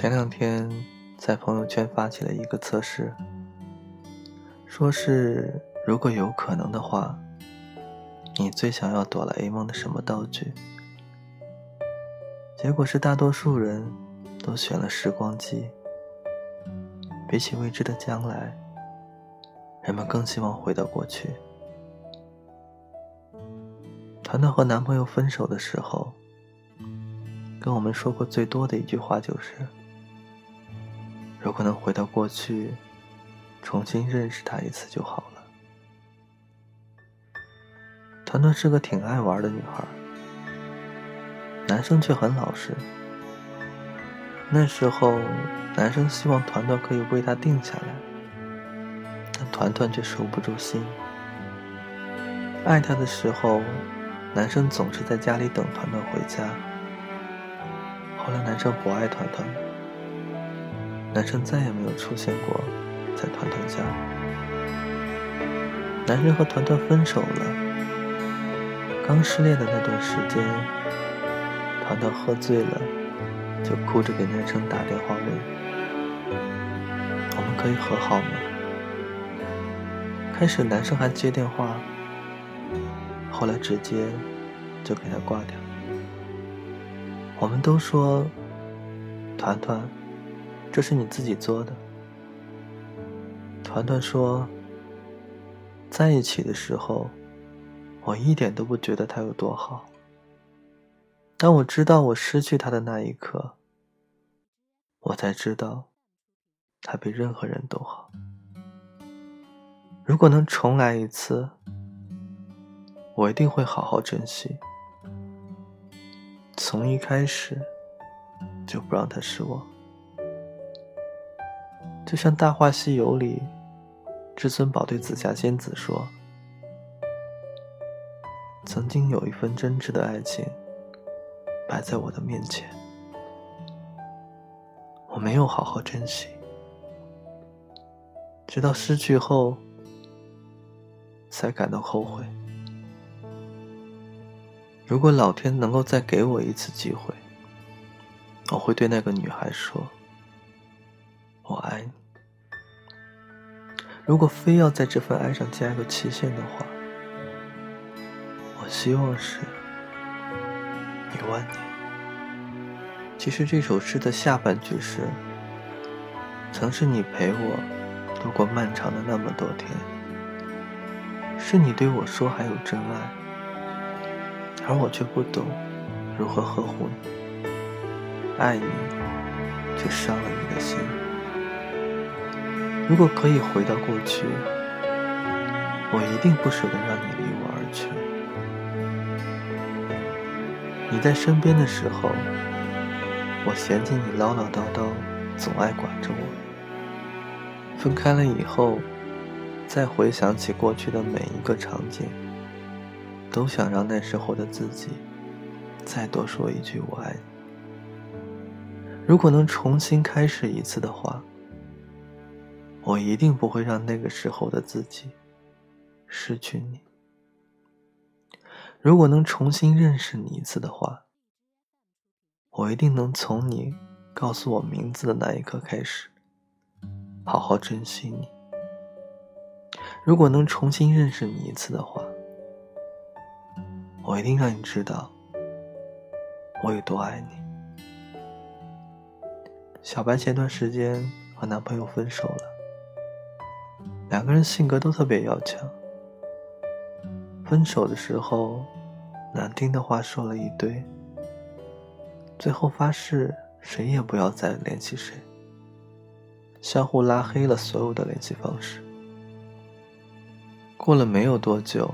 前两天在朋友圈发起了一个测试，说是如果有可能的话，你最想要哆啦 A 梦的什么道具？结果是大多数人都选了时光机。比起未知的将来，人们更希望回到过去。团团和男朋友分手的时候，跟我们说过最多的一句话就是：“如果能回到过去，重新认识他一次就好了。”团团是个挺爱玩的女孩，男生却很老实。那时候，男生希望团团可以为他定下来，但团团却收不住心。爱他的时候。男生总是在家里等团团回家。后来男生不爱团团了，男生再也没有出现过在团团家。男生和团团分手了。刚失恋的那段时间，团团喝醉了，就哭着给男生打电话问：“我们可以和好吗？”开始男生还接电话。后来直接就给他挂掉。我们都说，团团，这是你自己做的。团团说，在一起的时候，我一点都不觉得他有多好。当我知道我失去他的那一刻，我才知道，他比任何人都好。如果能重来一次。我一定会好好珍惜，从一开始就不让他失望。就像《大话西游》里，至尊宝对紫霞仙子说：“曾经有一份真挚的爱情摆在我的面前，我没有好好珍惜，直到失去后才感到后悔。”如果老天能够再给我一次机会，我会对那个女孩说：“我爱你。”如果非要在这份爱上加一个期限的话，我希望是一万年。其实这首诗的下半句是：“曾是你陪我度过漫长的那么多天，是你对我说还有真爱。”而我却不懂如何呵护你，爱你却伤了你的心。如果可以回到过去，我一定不舍得让你离我而去。你在身边的时候，我嫌弃你唠唠叨叨，总爱管着我。分开了以后，再回想起过去的每一个场景。都想让那时候的自己再多说一句“我爱你”。如果能重新开始一次的话，我一定不会让那个时候的自己失去你。如果能重新认识你一次的话，我一定能从你告诉我名字的那一刻开始，好好珍惜你。如果能重新认识你一次的话，我一定让你知道我有多爱你。小白前段时间和男朋友分手了，个人性格都特别要强。分手的时候，难听的话说了一堆，最后发誓谁也不要再联系谁，相互拉黑了所有的联系方式。过了没有多久。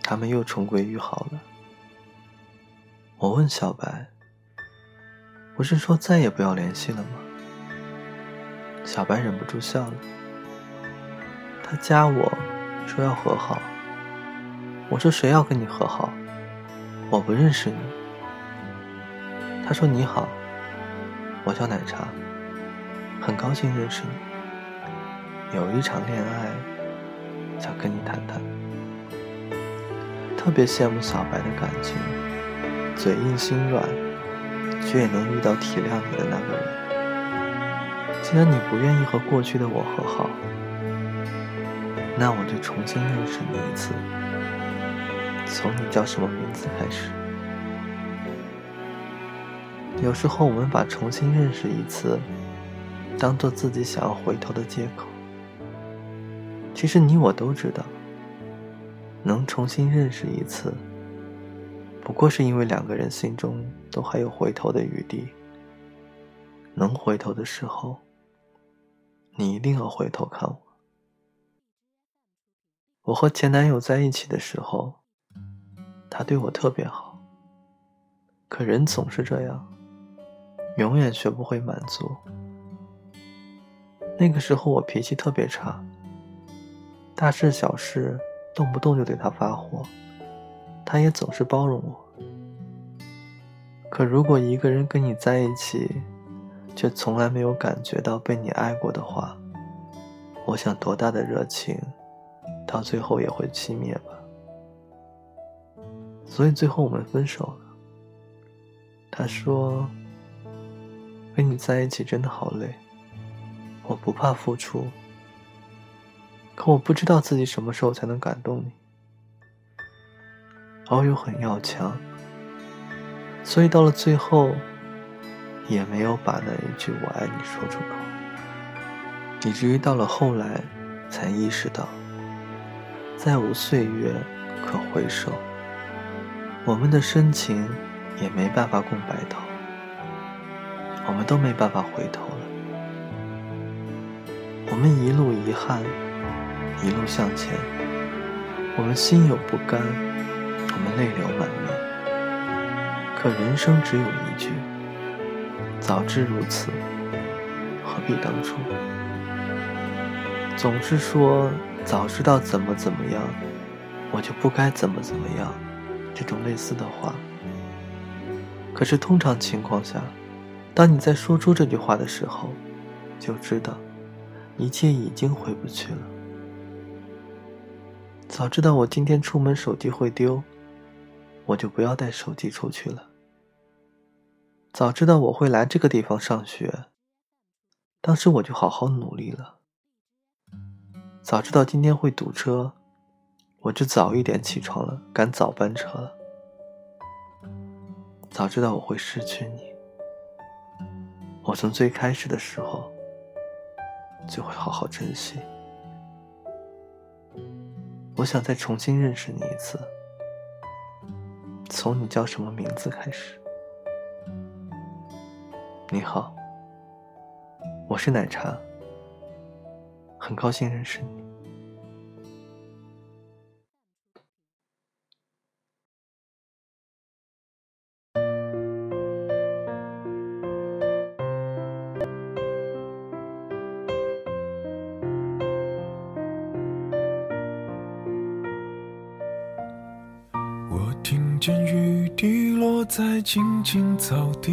他们又重归于好了。我问小白：“不是说再也不要联系了吗？”小白忍不住笑了。他加我说要和好。我说：“谁要跟你和好？我不认识你。”他说：“你好，我叫奶茶，很高兴认识你。有一场恋爱，想跟你谈谈。”特别羡慕小白的感情，嘴硬心软，却也能遇到体谅你的那个人。既然你不愿意和过去的我和好，那我就重新认识你一次，从你叫什么名字开始。有时候我们把重新认识一次，当做自己想要回头的借口。其实你我都知道，能重新认识一次，不过是因为两个人心中都还有回头的余地。能回头的时候，你一定要回头看我。我和前男友在一起的时候，他对我特别好。可人总是这样，永远学不会满足。那个时候我脾气特别差。大事小事，动不动就对他发火，他也总是包容我。可如果一个人跟你在一起，却从来没有感觉到被你爱过的话，我想多大的热情，到最后也会熄灭吧。所以最后我们分手了。他说：“跟你在一起真的好累，我不怕付出。”可我不知道自己什么时候才能感动你，我又很要强，所以到了最后，也没有把那一句“我爱你”说出口，以至于到了后来，才意识到，再无岁月可回首，我们的深情也没办法共白头，我们都没办法回头了，我们一路遗憾。一路向前，我们心有不甘，我们泪流满面。可人生只有一句：早知如此，何必当初？总是说早知道怎么怎么样，我就不该怎么怎么样，这种类似的话。可是通常情况下，当你在说出这句话的时候，就知道一切已经回不去了。早知道我今天出门手机会丢，我就不要带手机出去了。早知道我会来这个地方上学，当时我就好好努力了。早知道今天会堵车，我就早一点起床了，赶早班车了。早知道我会失去你，我从最开始的时候就会好好珍惜。我想再重新认识你一次，从你叫什么名字开始。你好，我是奶茶，很高兴认识你。我听见雨滴落在青青草地，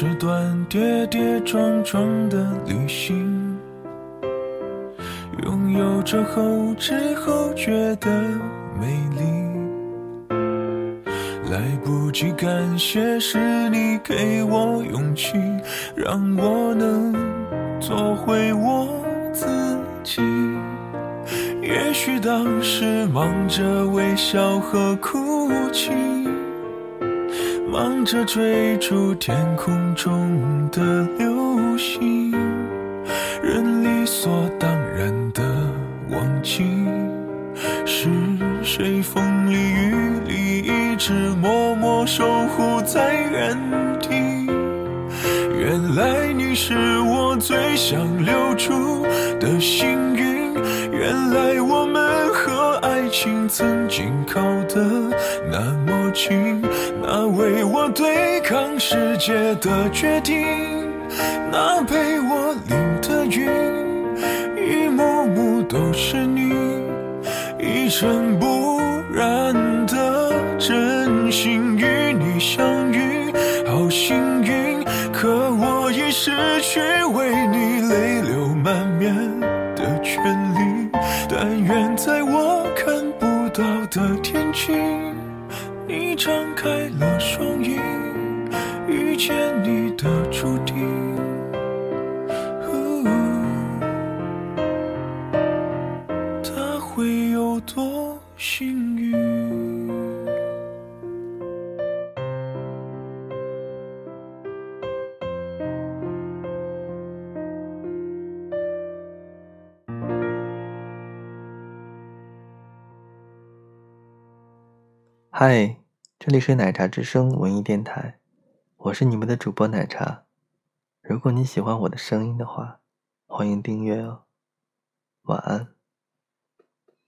是段跌跌撞撞的旅行，拥有着后知后觉的美丽。来不及感谢，是你给我勇气，让我能做回我自己。也许当时忙着微笑和哭泣。忙着追逐天空中的流星，人理所当然的忘记，是谁风里雨里一直默默守护在原地。原来你是我最想留住的幸运，原来我爱情曾经靠得那么近。那为我对抗世界的决定，那陪我淋的雨，一幕幕都是你，一尘不张开了双翼，遇见你的注定，他会有多幸运？嗨，这里是奶茶之声文艺电台，我是你们的主播奶茶。如果你喜欢我的声音的话，欢迎订阅哦。晚安。